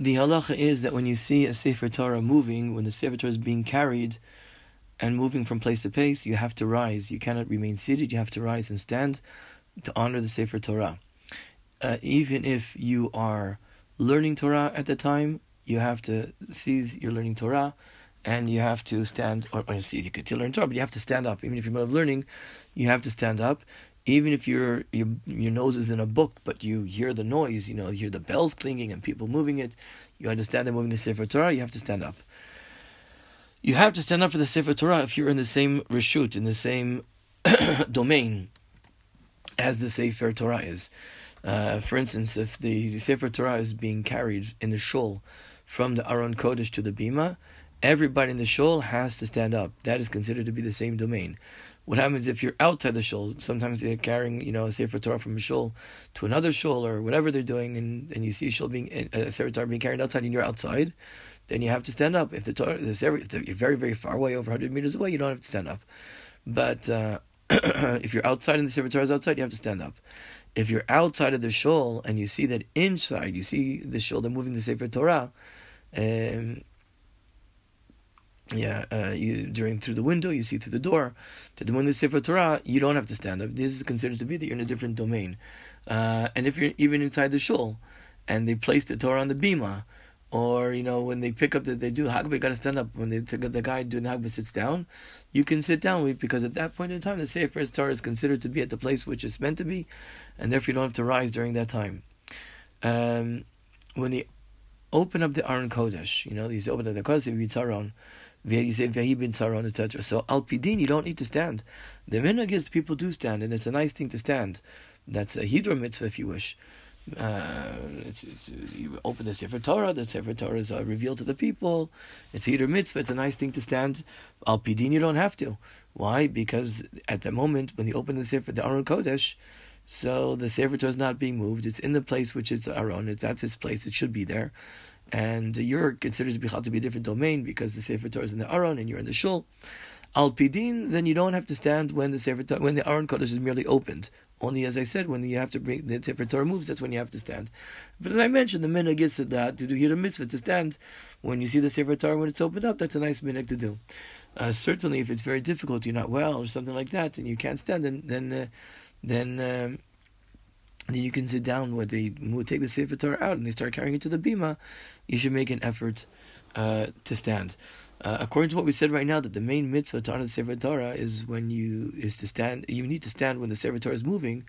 the halacha is that when you see a Sefer Torah moving, when the Sefer Torah is being carried and moving from place to place, you have to rise. You cannot remain seated. You have to rise and stand to honor the Sefer Torah. Uh, even if you are learning Torah at the time, you have to seize your learning Torah and you have to stand, or, or seize, you could still learn Torah, but you have to stand up. Even if you're not learning, you have to stand up. Even if your, your your nose is in a book, but you hear the noise, you know, you hear the bells clanging and people moving it, you understand they're moving the Sefer Torah, you have to stand up. You have to stand up for the Sefer Torah if you're in the same reshut, in the same domain as the Sefer Torah is. Uh, for instance, if the Sefer Torah is being carried in the shul from the Aron Kodesh to the Bima, everybody in the shul has to stand up. That is considered to be the same domain. What happens if you're outside the shul? Sometimes they're carrying, you know, a Sefer Torah from a shul to another shul or whatever they're doing, and, and you see a shul being a Sefer Torah being carried outside, and you're outside, then you have to stand up. If the Torah, if you're very very far away, over 100 meters away, you don't have to stand up. But uh, if you're outside and the Sefer Torah is outside, you have to stand up. If you're outside of the shul and you see that inside, you see the shul, they're moving the Sefer Torah, um, yeah, uh, you during through the window, you see through the door that they're the Sefer Torah, you don't have to stand up. This is considered to be that you're in a different domain. Uh, and if you're even inside the shul, and they place the Torah on the bima, or you know when they pick up that they do Hagbah, got to stand up. When they, the guy doing the Hagbah sits down, you can sit down because at that point in time the Sefer Torah is considered to be at the place which it's meant to be, and therefore you don't have to rise during that time. Um, when they open up the Aron Kodesh, you know, these open up the Kodesh of Yitzaron, you say Tzaron, etc. So Al Pidin, you don't need to stand. The minhag is people do stand, and it's a nice thing to stand. That's a Hiddur mitzvah if you wish uh, it's, it's, you open the Sefer Torah, the Sefer Torah is uh, revealed to the people. It's either mitzvah, it's a nice thing to stand. Al Pidin, you don't have to. Why? Because at the moment when you open the Sefer, the Aron Kodesh, so the Sefer Torah is not being moved. It's in the place which is Aron. That's its place. It should be there. And you're considered to be to be a different domain because the Sefer Torah is in the Aron and you're in the Shul. Al Pidin, then you don't have to stand when the Sefer Torah, when the Aron Kodesh is merely opened. Only, as I said, when you have to bring the Sefer Torah moves, that's when you have to stand. But as I mentioned the minhag is that to do here a mitzvah to stand when you see the Sefer Torah when it's opened up. That's a nice minhag to do. Uh, certainly, if it's very difficult, you're not well or something like that, and you can't stand, then then uh, then. Um, then you can sit down when they take the Sefer Torah out and they start carrying it to the bima. You should make an effort uh, to stand. Uh, according to what we said right now, that the main mitzvah to honor the Sefer Torah is when you is to stand. You need to stand when the Sefer Torah is moving.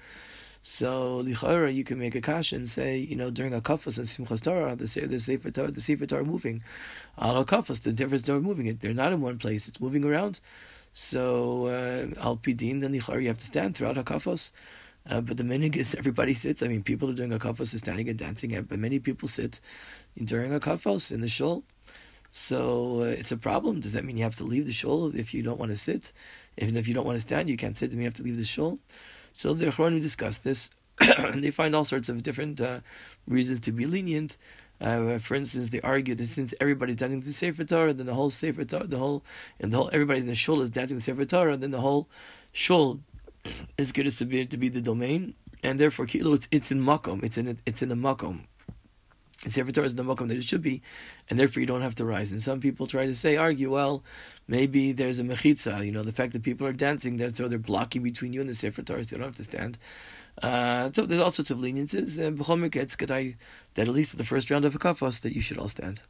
So lichara, you can make a kash and say, you know, during hakafos and simchas Torah, the the Sefer Torah, the Sefer Torah moving, al kafas, the Sefer Torah moving it. They're not in one place; it's moving around. So uh, al pidin, then lichara, you have to stand throughout hakafos. Uh, but the minhag is everybody sits. I mean, people are doing hakafos, standing and dancing, but many people sit during hakafos in the shul. So uh, it's a problem. Does that mean you have to leave the shul if you don't want to sit? Even if you don't want to stand, you can't sit, then you have to leave the shul. So the Acharonim discuss this, and they find all sorts of different uh, reasons to be lenient. Uh, for instance, they argue that since everybody's dancing the Sefer Torah, then the whole Sefer Torah, the whole, and the whole, everybody's in the shul is dancing the Sefer Torah, then the whole shul is good to be to be the domain, and therefore kilo it's it's in makom, it's in it's in the makom. Sefer Torah is in the makom that it should be, and therefore you don't have to rise. And some people try to say, argue, well, maybe there's a mechitza, you know, the fact that people are dancing, there, so they're blocking between you and the Sefer Torah, so they don't have to stand. Uh, so there's all sorts of leniences, and uh, it's good that at least at the first round of hakafos that you should all stand.